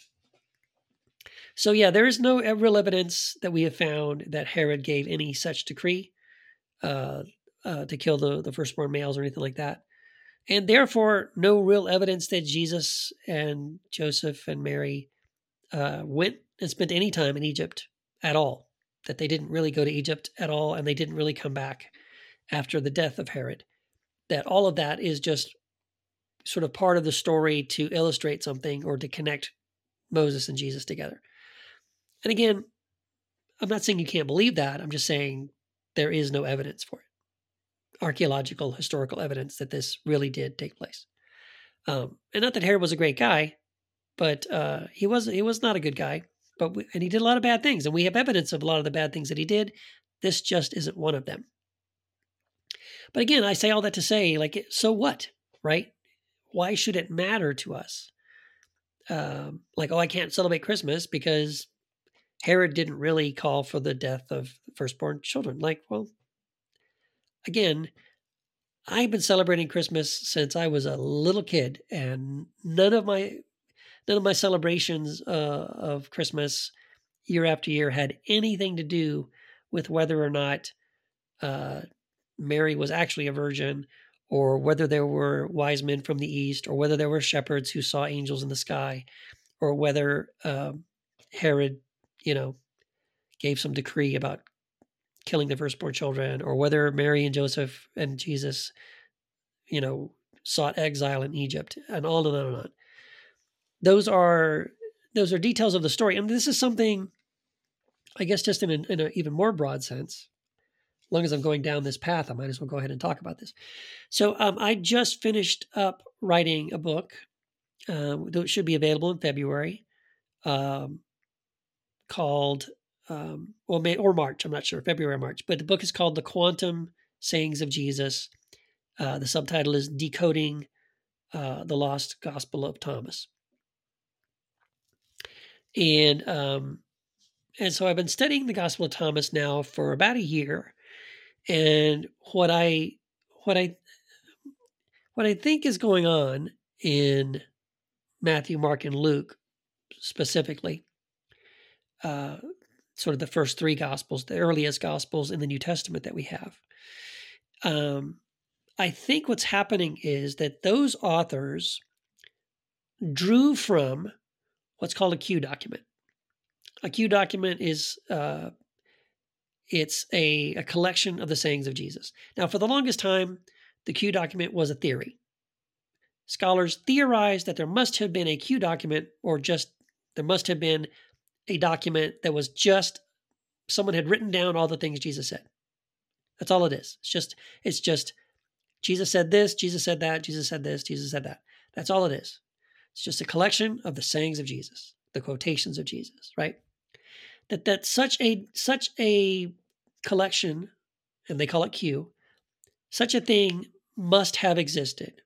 So, yeah, there is no real evidence that we have found that Herod gave any such decree uh, uh, to kill the, the firstborn males or anything like that. And therefore, no real evidence that Jesus and Joseph and Mary uh, went and spent any time in Egypt at all, that they didn't really go to Egypt at all, and they didn't really come back after the death of Herod. That all of that is just sort of part of the story to illustrate something or to connect Moses and Jesus together. And again, I'm not saying you can't believe that. I'm just saying there is no evidence for it. Archaeological, historical evidence that this really did take place. Um, and not that Herod was a great guy, but uh, he was he was not a good guy. But we, and he did a lot of bad things, and we have evidence of a lot of the bad things that he did. This just isn't one of them. But again, I say all that to say, like, so what, right? why should it matter to us? Um, like, oh, I can't celebrate Christmas because Herod didn't really call for the death of firstborn children. Like, well, again, I've been celebrating Christmas since I was a little kid, and none of my none of my celebrations uh, of Christmas year after year had anything to do with whether or not uh, Mary was actually a virgin or whether there were wise men from the east, or whether there were shepherds who saw angels in the sky, or whether um, Herod, you know, gave some decree about killing the firstborn children, or whether Mary and Joseph and Jesus, you know, sought exile in Egypt, and on and on and on. Those are those are details of the story, and this is something, I guess, just in an, in even more broad sense As long as I'm going down this path, I might as well go ahead and talk about this. So um, I just finished up writing a book um, that should be available in February, um, called um, well, May or March. I'm not sure, February or March. But the book is called "The Quantum Sayings of Jesus." Uh, the subtitle is "Decoding uh, the Lost Gospel of Thomas." And um, and so I've been studying the Gospel of Thomas now for about a year, and what I what I what I think is going on in Matthew, Mark, and Luke specifically, uh, sort of the first three gospels, the earliest gospels in the New Testament that we have. Um, I think what's happening is that those authors drew from what's called a Q document. A Q document is uh, it's a, a collection of the sayings of Jesus. Now, for the longest time, the Q document was a theory. Scholars theorized that there must have been a Q document, or just there must have been a document that was just someone had written down all the things Jesus said. That's all it is. It's just, it's just Jesus said this, Jesus said that, Jesus said this, Jesus said that. That's all it is. It's just a collection of the sayings of Jesus, the quotations of Jesus, right? that that such a such a collection, and they call it Q, such a thing must have existed.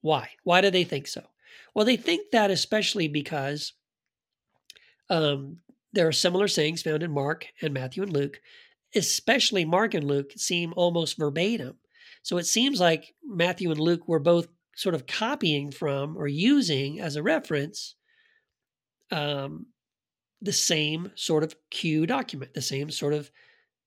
Why? Why do they think so? Well, they think that especially because um, there are similar sayings found in Mark and Matthew and Luke. Especially Mark and Luke seem almost verbatim. So it seems like Matthew and Luke were both sort of copying from or using as a reference um, the same sort of Q document, the same sort of,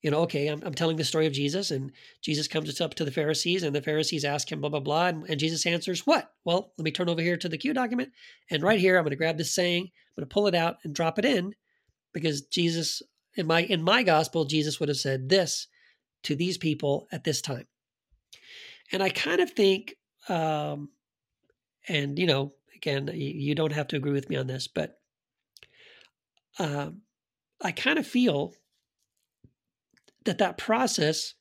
you know, okay, I'm, I'm telling the story of Jesus, and Jesus comes up to the Pharisees, and the Pharisees ask him, blah, blah, blah. And, and Jesus answers, What? Well, let me turn over here to the Q document. And right here, I'm going to grab this saying, I'm going to pull it out and drop it in because Jesus, in my in my gospel, Jesus would have said this to these people at this time. And I kind of think, um, and you know, again, you don't have to agree with me on this, but um, I kind of feel that that process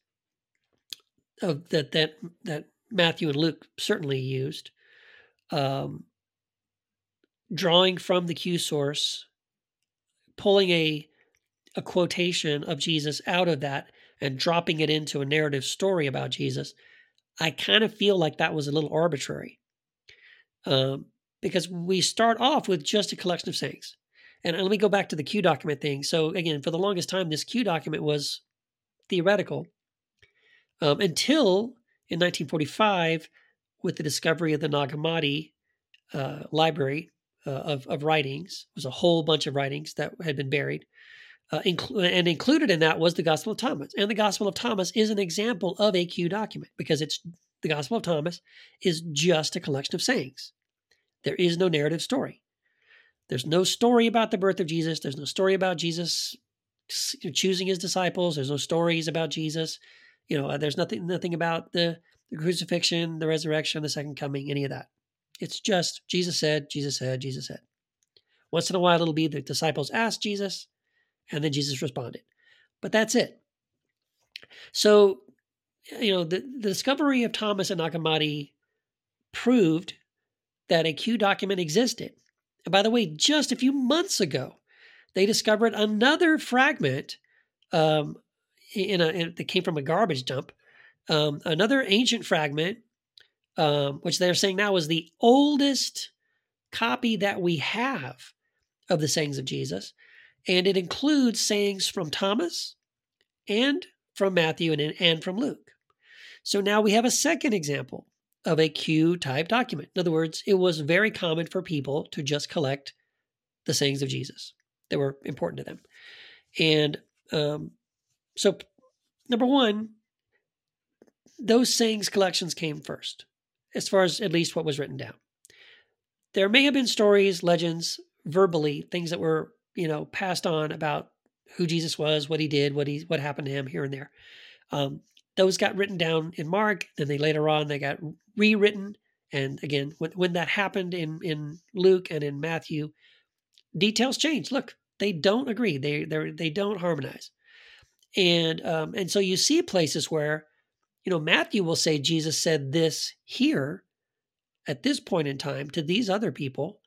of that that that Matthew and Luke certainly used, um, drawing from the Q source, pulling a a quotation of Jesus out of that and dropping it into a narrative story about Jesus, I kind of feel like that was a little arbitrary. Um, because we start off with just a collection of sayings. And let me go back to the Q document thing. So, again, for the longest time, this Q document was theoretical um, until in 1945, with the discovery of the Nag Hammadi uh, library uh, of, of writings, it was a whole bunch of writings that had been buried. Uh, and included in that was the Gospel of Thomas. And the Gospel of Thomas is an example of a Q document because it's the Gospel of Thomas is just a collection of sayings. There is no narrative story. There's no story about the birth of Jesus. There's no story about Jesus choosing his disciples. There's no stories about Jesus. You know, there's nothing nothing about the, the crucifixion, the resurrection, the second coming, any of that. It's just Jesus said, Jesus said, Jesus said. Once in a while, it'll be the disciples asked Jesus, and then Jesus responded. But that's it. So, you know, the, the discovery of Thomas and Nag Hammadi proved that a Q document existed. And by the way, just a few months ago, they discovered another fragment um, in a in, that came from a garbage dump. Um, another ancient fragment, um, which they're saying now is the oldest copy that we have of the sayings of Jesus and it includes sayings from Thomas and from Matthew and, and from Luke. So now we have a second example of a Q type document. In other words, it was very common for people to just collect the sayings of Jesus that were important to them. And um, so, number one, those sayings collections came first, as far as at least what was written down. There may have been stories, legends, verbally, things that were you know, passed on about who Jesus was, what he did, what he what happened to him here and there. Um, those got written down in Mark. Then they later on they got rewritten. And again, when when that happened in in Luke and in Matthew, details change. Look, they don't agree. They they they don't harmonize. And um, and so you see places where, you know, Matthew will say Jesus said this here, at this point in time to these other people,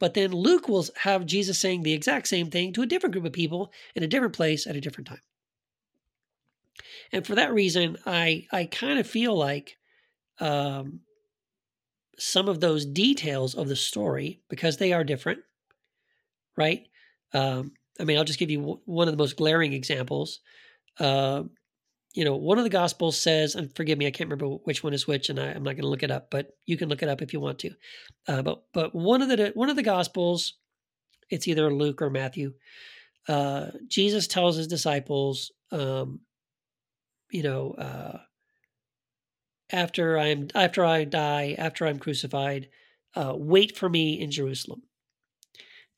but then Luke will have Jesus saying the exact same thing to a different group of people in a different place at a different time. And for that reason, I I kind of feel like um, some of those details of the story, because they are different, right? Um, I mean, I'll just give you one of the most glaring examples. Uh, you know, one of the gospels says, and forgive me, I can't remember which one is which, and I, am not going to look it up, but you can look it up if you want to. Uh, but but one of the one of the gospels, it's either Luke or Matthew. Uh, Jesus tells his disciples, um, you know, uh, after I'm after I die, after I'm crucified, uh, wait for me in Jerusalem.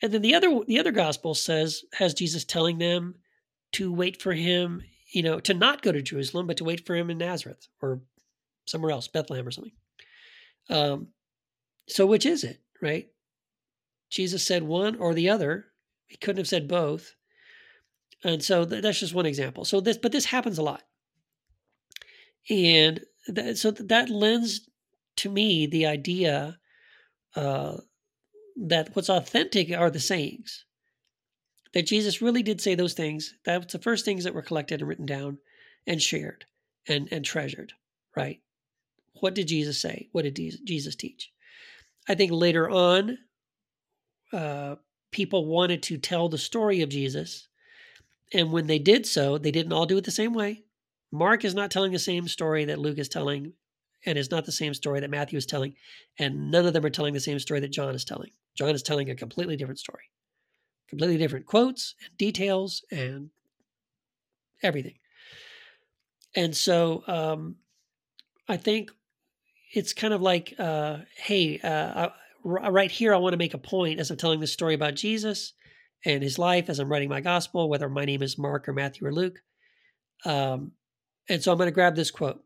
And then the other the other gospel says has Jesus telling them to wait for him you know, to not go to Jerusalem, but to wait for him in Nazareth or somewhere else, Bethlehem or something. Um, so which is it, right? Jesus said one or the other. He couldn't have said both. And so th- that's just one example. So this, but this happens a lot. And th- so th- that lends to me the idea uh, that what's authentic are the sayings that Jesus really did say those things. That was the first things that were collected and written down and shared and, and treasured, right? What did Jesus say? What did Jesus teach? I think later on, uh, people wanted to tell the story of Jesus. And when they did so, they didn't all do it the same way. Mark is not telling the same story that Luke is telling, and it's not the same story that Matthew is telling. And none of them are telling the same story that John is telling. John is telling a completely different story completely different quotes and details and everything. And so um, I think it's kind of like, uh, hey, uh, I, right here, I want to make a point as I'm telling this story about Jesus and his life as I'm writing my gospel, whether my name is Mark or Matthew or Luke. Um, and so I'm going to grab this quote.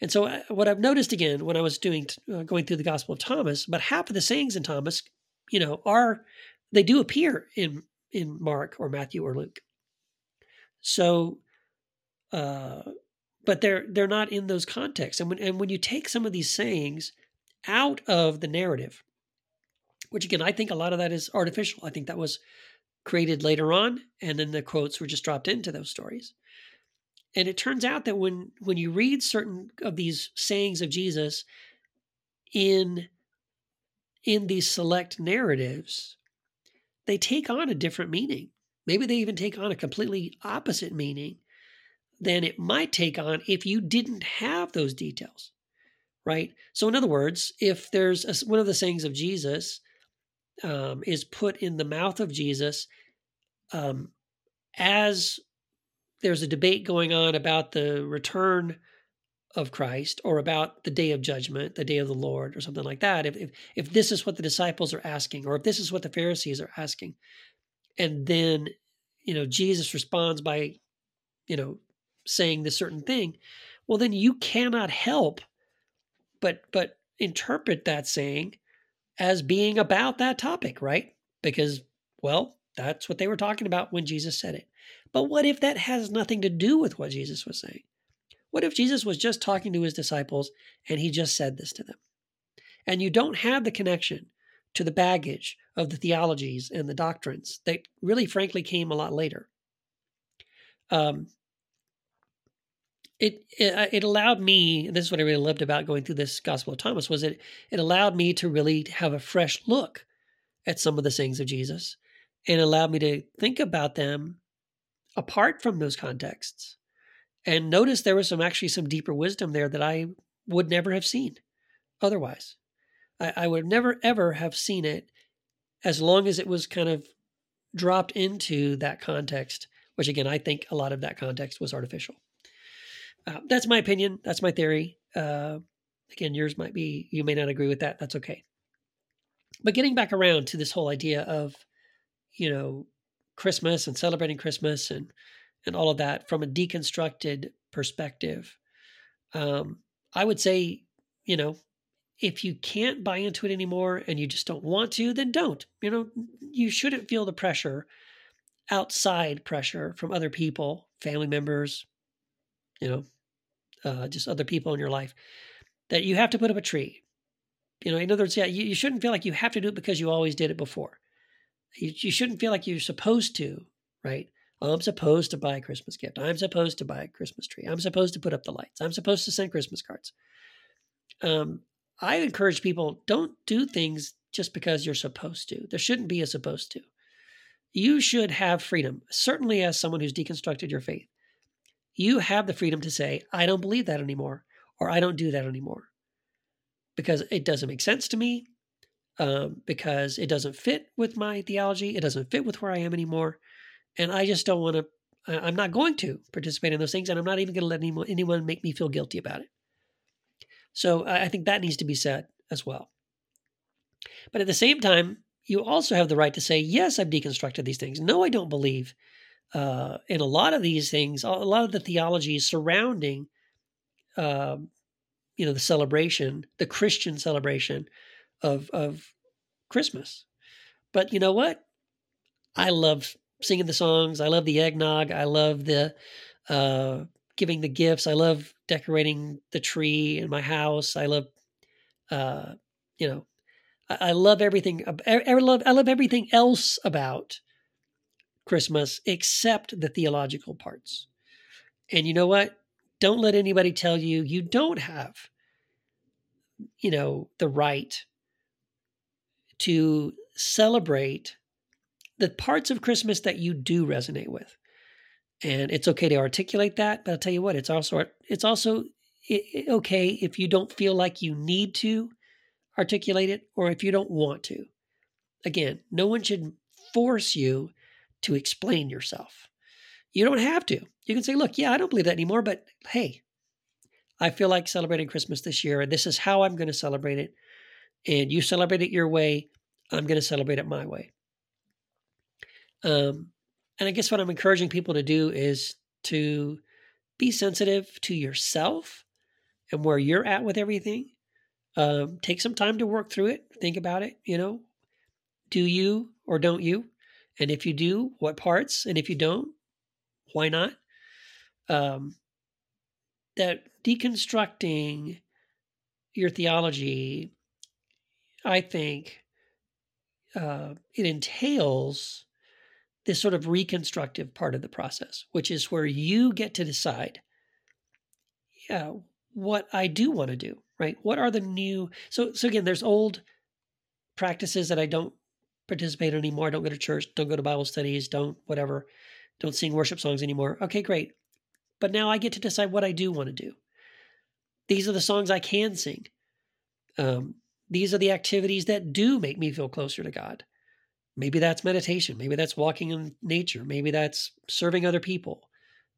And so uh, what I've noticed again when I was doing uh, going through the Gospel of Thomas, about half of the sayings in Thomas, you know, are they do appear in in Mark or Matthew or Luke. So, uh, but they're they're not in those contexts. And when and when you take some of these sayings out of the narrative, which again I think a lot of that is artificial. I think that was created later on, and then the quotes were just dropped into those stories. And it turns out that when when you read certain of these sayings of Jesus in in these select narratives, they take on a different meaning. Maybe they even take on a completely opposite meaning than it might take on if you didn't have those details, right? So, in other words, if there's a, one of the sayings of Jesus um, is put in the mouth of Jesus um, as there's a debate going on about the return of Christ or about the day of judgment, the day of the Lord, or something like that, if, if, if this is what the disciples are asking, or if this is what the Pharisees are asking, and then, you know, Jesus responds by, you know, saying this certain thing, well, then you cannot help but but interpret that saying as being about that topic, right? Because, well, that's what they were talking about when Jesus said it. But what if that has nothing to do with what Jesus was saying? What if Jesus was just talking to his disciples and he just said this to them? And you don't have the connection to the baggage of the theologies and the doctrines that really, frankly, came a lot later. Um, it, it, uh, it allowed me. This is what I really loved about going through this Gospel of Thomas was it it allowed me to really have a fresh look at some of the sayings of Jesus, and allowed me to think about them apart from those contexts and notice there was some actually some deeper wisdom there that I would never have seen otherwise. I, I would never ever have seen it as long as it was kind of dropped into that context, which again, I think a lot of that context was artificial. Uh, that's my opinion. That's my theory. Uh, again, yours might be, you may not agree with that. That's okay. But getting back around to this whole idea of, you know, Christmas and celebrating Christmas and and all of that from a deconstructed perspective. Um, I would say, you know, if you can't buy into it anymore and you just don't want to, then don't. You know, you shouldn't feel the pressure, outside pressure from other people, family members, you know, uh, just other people in your life, that you have to put up a tree. You know, in other words, yeah, you, you shouldn't feel like you have to do it because you always did it before. You, you shouldn't feel like you're supposed to, right? I'm supposed to buy a Christmas gift. I'm supposed to buy a Christmas tree. I'm supposed to put up the lights. I'm supposed to send Christmas cards. Um, I encourage people don't do things just because you're supposed to. There shouldn't be a supposed to. You should have freedom, certainly as someone who's deconstructed your faith. You have the freedom to say, I don't believe that anymore, or I don't do that anymore because it doesn't make sense to me, um, because it doesn't fit with my theology, it doesn't fit with where I am anymore and I just don't want to. I'm not going to participate in those things, and I'm not even going to let anyone, anyone make me feel guilty about it. So I think that needs to be said as well. But at the same time, you also have the right to say, yes, I've deconstructed these things. No, I don't believe uh, in a lot of these things, a lot of the theology surrounding, um, you know, the celebration, the Christian celebration of of Christmas. But you know what? I love singing the songs. I love the eggnog. I love the uh, giving the gifts. I love decorating the tree in my house. I love, uh, you know, I, I love everything. I, I love I love everything else about Christmas except the theological parts. And you know what? Don't let anybody tell you you don't have, you know, the right to celebrate the parts of Christmas that you do resonate with. And it's okay to articulate that, but I'll tell you what, it's also it's also okay if you don't feel like you need to articulate it or if you don't want to. Again, no one should force you to explain yourself. You don't have to. You can say, look, yeah, I don't believe that anymore, but hey, I feel like celebrating Christmas this year, and this is how I'm going to celebrate it. And you celebrate it your way, I'm going to celebrate it my way. Um, and I guess what I'm encouraging people to do is to be sensitive to yourself and where you're at with everything. Um, take some time to work through it. Think about it. You know, do you or don't you? And if you do, what parts? And if you don't, why not? Um, that deconstructing your theology, I think, uh, it entails this sort of reconstructive part of the process, which is where you get to decide uh, what I do want to do, right? What are the new? So, so again, there's old practices that I don't participate in anymore. I don't go to church, don't go to Bible studies, don't whatever, don't sing worship songs anymore. Okay, great. But now I get to decide what I do want to do. These are the songs I can sing. Um, these are the activities that do make me feel closer to God. Maybe that's meditation. Maybe that's walking in nature. Maybe that's serving other people.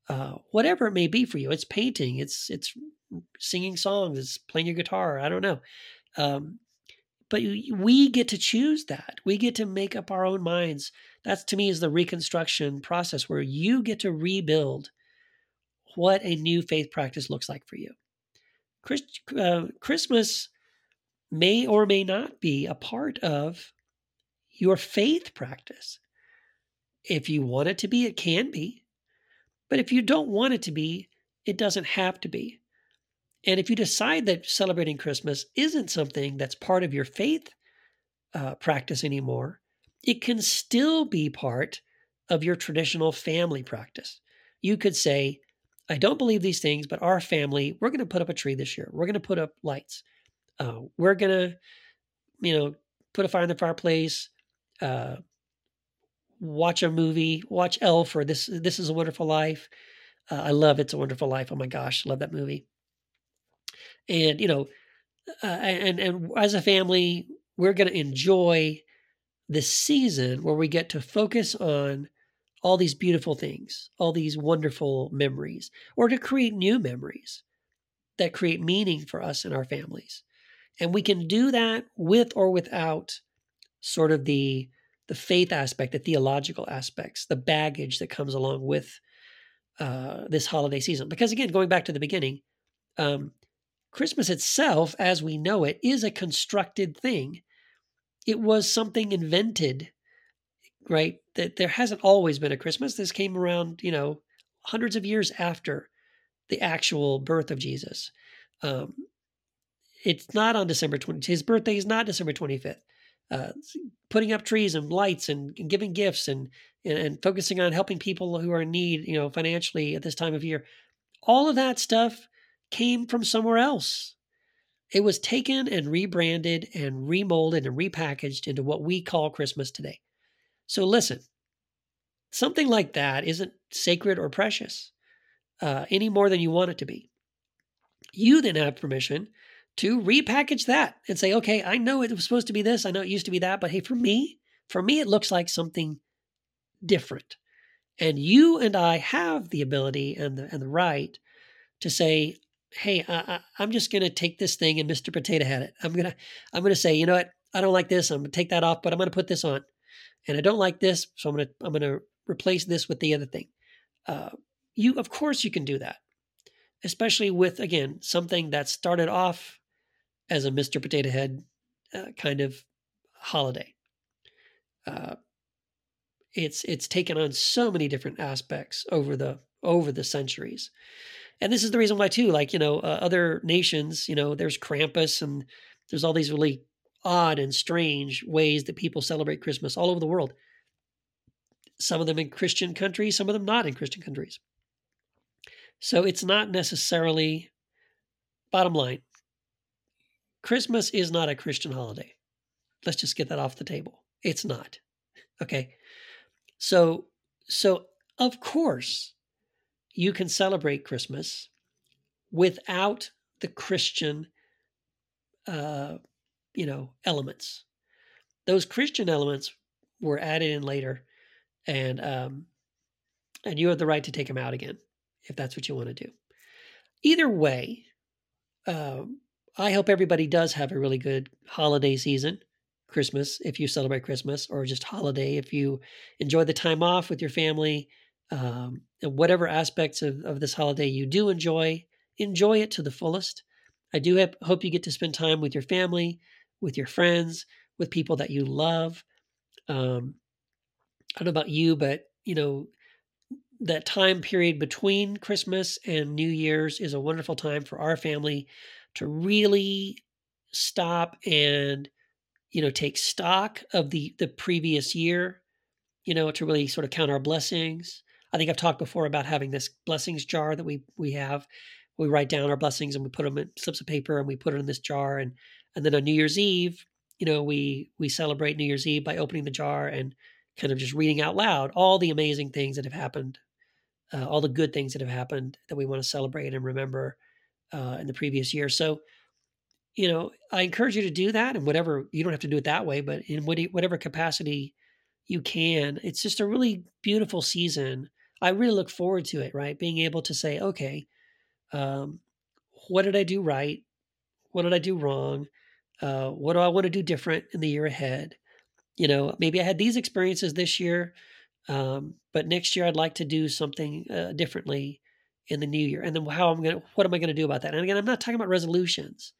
Uh, whatever it may be for you, it's painting, it's it's singing songs, it's playing your guitar. I don't know. Um, but we get to choose that. We get to make up our own minds. That's to me is the reconstruction process where you get to rebuild what a new faith practice looks like for you. Christ, uh, Christmas may or may not be a part of your faith practice. If you want it to be, it can be. But if you don't want it to be, it doesn't have to be. And if you decide that celebrating Christmas isn't something that's part of your faith uh, practice anymore, it can still be part of your traditional family practice. You could say, I don't believe these things, but our family, we're going to put up a tree this year. We're going to put up lights. Uh, we're going to, you know, put a fire in the fireplace, uh, watch a movie, watch Elf or this. This is a Wonderful Life. Uh, I love It's a Wonderful Life. Oh my gosh, love that movie and you know uh, and and as a family we're going to enjoy this season where we get to focus on all these beautiful things all these wonderful memories or to create new memories that create meaning for us and our families and we can do that with or without sort of the the faith aspect the theological aspects the baggage that comes along with uh, this holiday season because again going back to the beginning um, Christmas itself, as we know it, is a constructed thing. It was something invented, right? That there hasn't always been a Christmas. This came around, you know, hundreds of years after the actual birth of Jesus. Um, it's not on December 20th. His birthday is not December 25th. Uh, putting up trees and lights and, and giving gifts and, and, and focusing on helping people who are in need, you know, financially at this time of year. All of that stuff came from somewhere else. It was taken and rebranded and remolded and repackaged into what we call Christmas today. So listen, something like that isn't sacred or precious uh, any more than you want it to be. You then have permission to repackage that and say, okay, I know it was supposed to be this, I know it used to be that, but hey, for me, for me, it looks like something different. And you and I have the ability and the, and the right to say, hey, I, am just going to take this thing and Mr. Potato Head it. I'm gonna I'm gonna say, you know what? I don't like this. I'm gonna take that off, but I'm gonna put this on. And I don't like this, so I'm gonna I'm gonna replace this with the other thing. Uh, you of course you can do that, especially with again something that started off as a Mr. Potato Head uh, kind of holiday. Uh, it's it's taken on so many different aspects over the over the centuries and this is the reason why too like you know uh, other nations you know there's krampus and there's all these really odd and strange ways that people celebrate christmas all over the world some of them in christian countries some of them not in christian countries so it's not necessarily bottom line christmas is not a christian holiday let's just get that off the table it's not okay so so of course you can celebrate Christmas without the Christian, uh, you know, elements. Those Christian elements were added in later, and um, and you have the right to take them out again if that's what you want to do. Either way, um, I hope everybody does have a really good holiday season. Christmas, if you celebrate Christmas, or just holiday if you enjoy the time off with your family um, and whatever aspects of, of this holiday you do enjoy, enjoy it to the fullest. I do have, hope you get to spend time with your family, with your friends, with people that you love. Um, I don't know about you, but you know, that time period between Christmas and New Year's is a wonderful time for our family to really stop and you know take stock of the the previous year you know to really sort of count our blessings. I think i've talked before about having this blessings jar that we we have. We write down our blessings and we put them in slips of paper and we put it in this jar and and then on new year's eve you know we we celebrate new year's eve by opening the jar and kind of just reading out loud all the amazing things that have happened uh, all the good things that have happened that we want to celebrate and remember uh, in the previous year so you know, I encourage you to do that and whatever, you don't have to do it that way, but in whatever capacity you can. It's just a really beautiful season. I really look forward to it, right? Being able to say, okay, um, what did I do right? What did I do wrong? Uh, what do I want to do different in the year ahead? You know, maybe I had these experiences this year, um, but next year I'd like to do something uh, differently in the new year. And then how I'm gonna, what am I gonna do about that? And again, I'm not talking about resolutions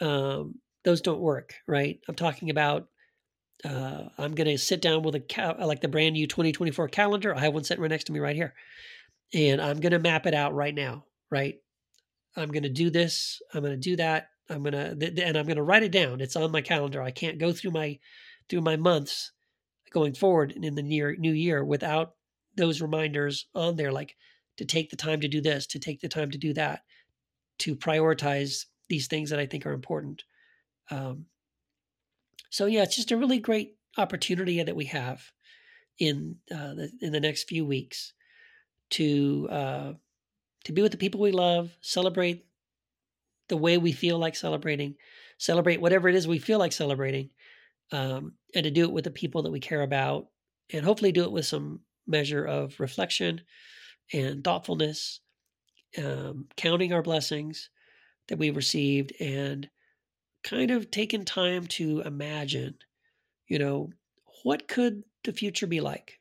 um, those don't work, right? I'm talking about uh, I'm going to sit down with a cal- like the brand new 2024 calendar. I have one sitting right next to me right here, and I'm going to map it out right now. Right, I'm going to do this. I'm going to do that. I'm going to th- and I'm going to write it down. It's on my calendar. I can't go through my through my months going forward in the near new year without those reminders on there, like to take the time to do this, to take the time to do that, to prioritize these things that I think are important. Um, so yeah, it's just a really great opportunity that we have in uh, the, in the next few weeks to uh, to be with the people we love, celebrate the way we feel like celebrating, celebrate whatever it is we feel like celebrating, um, and to do it with the people that we care about, and hopefully do it with some measure of reflection and thoughtfulness, um, counting our blessings, that we've received and kind of taking time to imagine, you know, what could the future be like?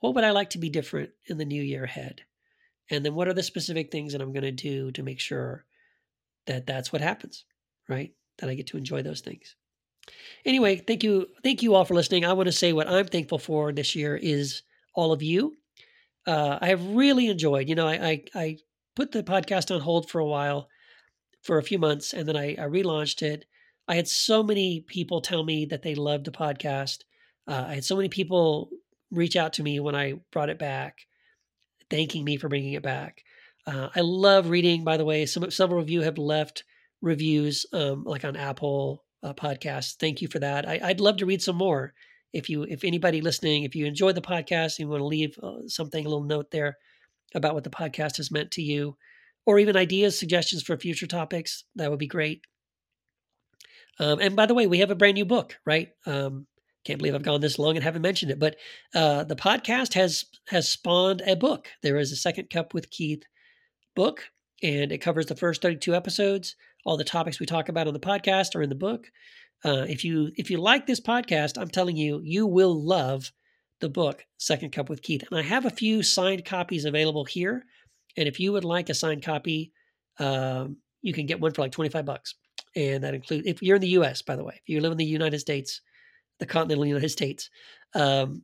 What would I like to be different in the new year ahead? And then what are the specific things that I'm going to do to make sure that that's what happens, right? That I get to enjoy those things. Anyway, thank you. Thank you all for listening. I want to say what I'm thankful for this year is all of you. Uh, I have really enjoyed, you know, I, I, I put the podcast on hold for a while for a few months and then I, I relaunched it. I had so many people tell me that they loved the podcast. Uh, I had so many people reach out to me when I brought it back, thanking me for bringing it back. Uh, I love reading, by the way. Some several of you have left reviews, um, like on Apple uh, Podcasts. Thank you for that. I, would love to read some more. If you, if anybody listening, if you enjoy the podcast you want to leave uh, something, a little note there about what the podcast has meant to you, or even ideas, suggestions for future topics, that would be great. Um, and by the way, we have a brand new book, right? Um, can't believe I've gone this long and haven't mentioned it, but uh, the podcast has has spawned a book. There is a Second Cup with Keith book, and it covers the first 32 episodes. All the topics we talk about on the podcast are in the book. Uh, if you if you like this podcast, I'm telling you, you will love the book Second Cup with Keith. And I have a few signed copies available here. And if you would like a signed copy, um, you can get one for like 25 bucks. And that includes, if you're in the US, by the way, if you live in the United States, the continental United States, um,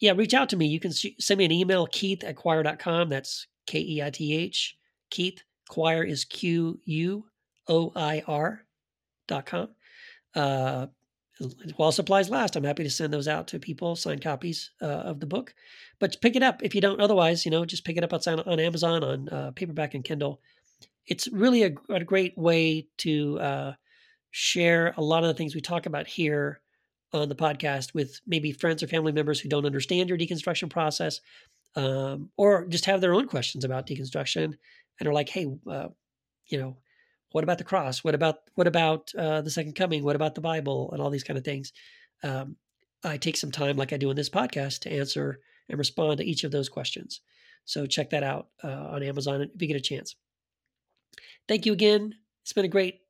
yeah, reach out to me. You can sh- send me an email, keith at quoir.com. That's K E I T H. Keith, Quoir is Q U O I R dot com. Uh, while supplies last, I'm happy to send those out to people, signed copies uh, of the book. But pick it up if you don't. Otherwise, you know, just pick it up outside on Amazon on uh, paperback and Kindle. It's really a, a great way to uh, share a lot of the things we talk about here on the podcast with maybe friends or family members who don't understand your deconstruction process, um, or just have their own questions about deconstruction and are like, "Hey, uh, you know, what about the cross? What about what about uh, the second coming? What about the Bible and all these kind of things? Um, I take some time, like I do in this podcast, to answer and respond to each of those questions. So check that out uh, on Amazon if you get a chance. Thank you again. It's been a great,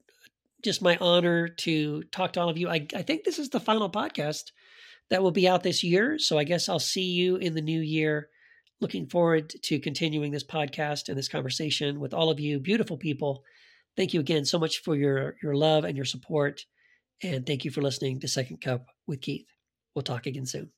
just my honor to talk to all of you. I, I think this is the final podcast that will be out this year. So I guess I'll see you in the new year. Looking forward to continuing this podcast and this conversation with all of you, beautiful people Thank you again so much for your, your love and your support. And thank you for listening to Second Cup with Keith. We'll talk again soon.